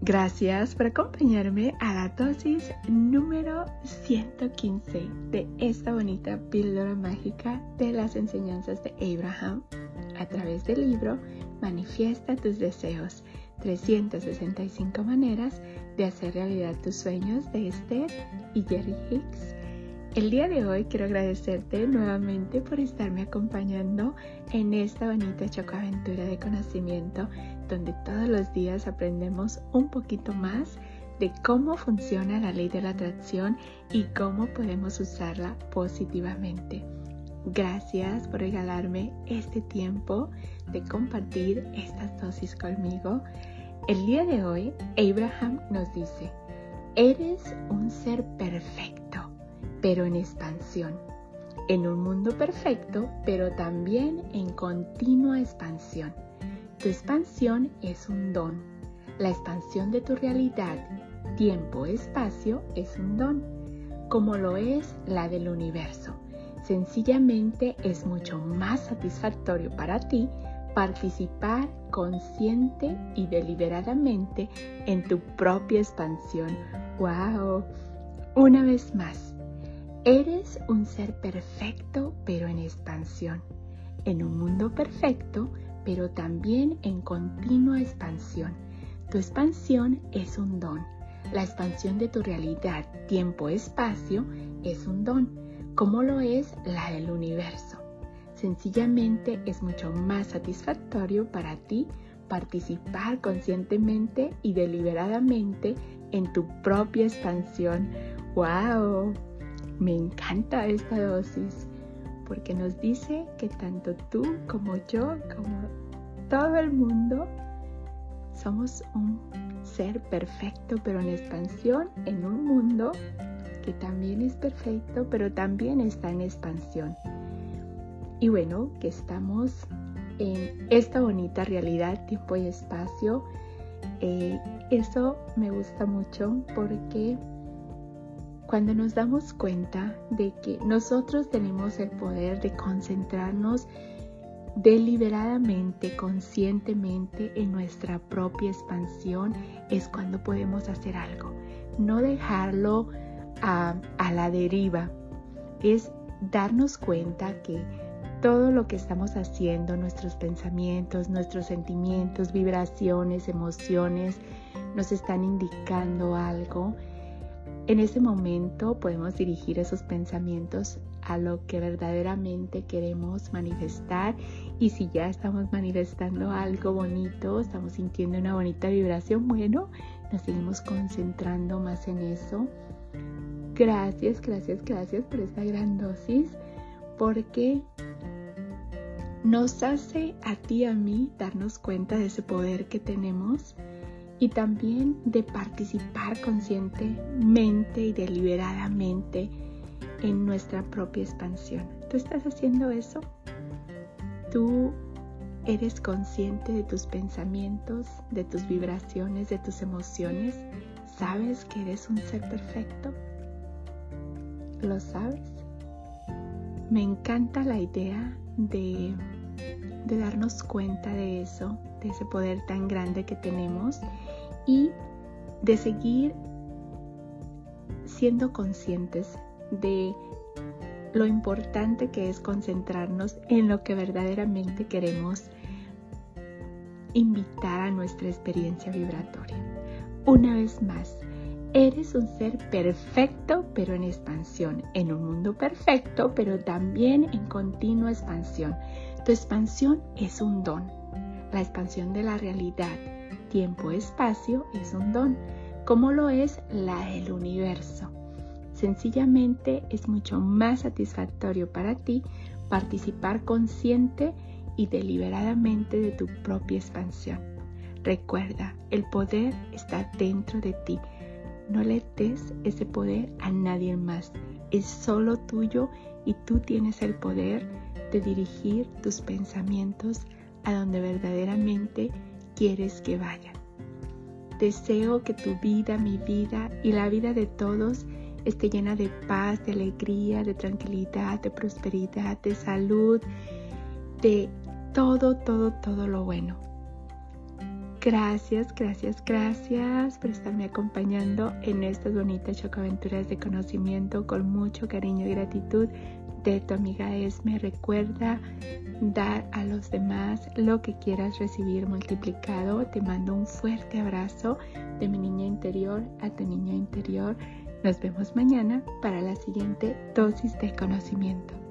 Gracias por acompañarme a la dosis número 115 de esta bonita píldora mágica de las enseñanzas de Abraham. A través del libro Manifiesta tus deseos, 365 maneras de hacer realidad tus sueños de Esther y Jerry Hicks. El día de hoy quiero agradecerte nuevamente por estarme acompañando en esta bonita chocoaventura de conocimiento donde todos los días aprendemos un poquito más de cómo funciona la ley de la atracción y cómo podemos usarla positivamente. Gracias por regalarme este tiempo de compartir estas dosis conmigo. El día de hoy, Abraham nos dice, eres un ser perfecto pero en expansión. En un mundo perfecto, pero también en continua expansión. Tu expansión es un don. La expansión de tu realidad, tiempo, espacio, es un don, como lo es la del universo. Sencillamente es mucho más satisfactorio para ti participar consciente y deliberadamente en tu propia expansión. ¡Wow! Una vez más, Eres un ser perfecto pero en expansión, en un mundo perfecto pero también en continua expansión. Tu expansión es un don. La expansión de tu realidad, tiempo, espacio es un don, como lo es la del universo. Sencillamente es mucho más satisfactorio para ti participar conscientemente y deliberadamente en tu propia expansión. ¡Wow! Me encanta esta dosis porque nos dice que tanto tú como yo, como todo el mundo, somos un ser perfecto pero en expansión en un mundo que también es perfecto pero también está en expansión. Y bueno, que estamos en esta bonita realidad, tiempo y espacio. Eh, eso me gusta mucho porque cuando nos damos cuenta de que nosotros tenemos el poder de concentrarnos deliberadamente, conscientemente en nuestra propia expansión, es cuando podemos hacer algo. No dejarlo a, la deriva. Es darnos cuenta que todo lo que estamos haciendo, nuestros pensamientos, nuestros sentimientos, vibraciones, emociones, nos están indicando algo en ese momento podemos dirigir esos pensamientos a lo que verdaderamente queremos manifestar y si ya estamos manifestando algo bonito, estamos sintiendo una bonita vibración, bueno, nos seguimos concentrando más en eso. Gracias, gracias, gracias por esta gran dosis porque nos hace a ti y a mí darnos cuenta de ese poder que tenemos y también de participar conscientemente y deliberadamente en nuestra propia expansión. ¿Tú estás haciendo eso? ¿Tú eres consciente de tus pensamientos, de tus vibraciones, de tus emociones? ¿Sabes que eres un ser perfecto? ¿Lo sabes? Me encanta la idea de, darnos cuenta de eso, de ese poder tan grande que tenemos y de seguir siendo conscientes de lo importante que es concentrarnos en lo que verdaderamente queremos invitar a nuestra experiencia vibratoria. Una vez más, eres un ser perfecto pero en expansión, en un mundo perfecto pero también en continua expansión. Tu expansión es un don, la expansión de la realidad, tiempo-espacio es un don, como lo es la del universo. Sencillamente es mucho más satisfactorio para ti participar consciente y deliberadamente de tu propia expansión. Recuerda, el poder está dentro de ti. No le des ese poder a nadie más. Es solo tuyo y tú tienes el poder de dirigir tus pensamientos a donde verdaderamente quieres que vayan. Deseo que tu vida, mi vida y la vida de todos esté llena de paz, de alegría, de tranquilidad, de prosperidad, de salud, de todo, todo, todo lo bueno. Gracias, gracias, gracias por estarme acompañando en estas bonitas chocaventuras de conocimiento con mucho cariño y gratitud de tu amiga Esme. Recuerda dar a los demás lo que quieras recibir multiplicado. Te mando un fuerte abrazo de mi niña interior a tu niño interior. Nos vemos mañana para la siguiente dosis de conocimiento.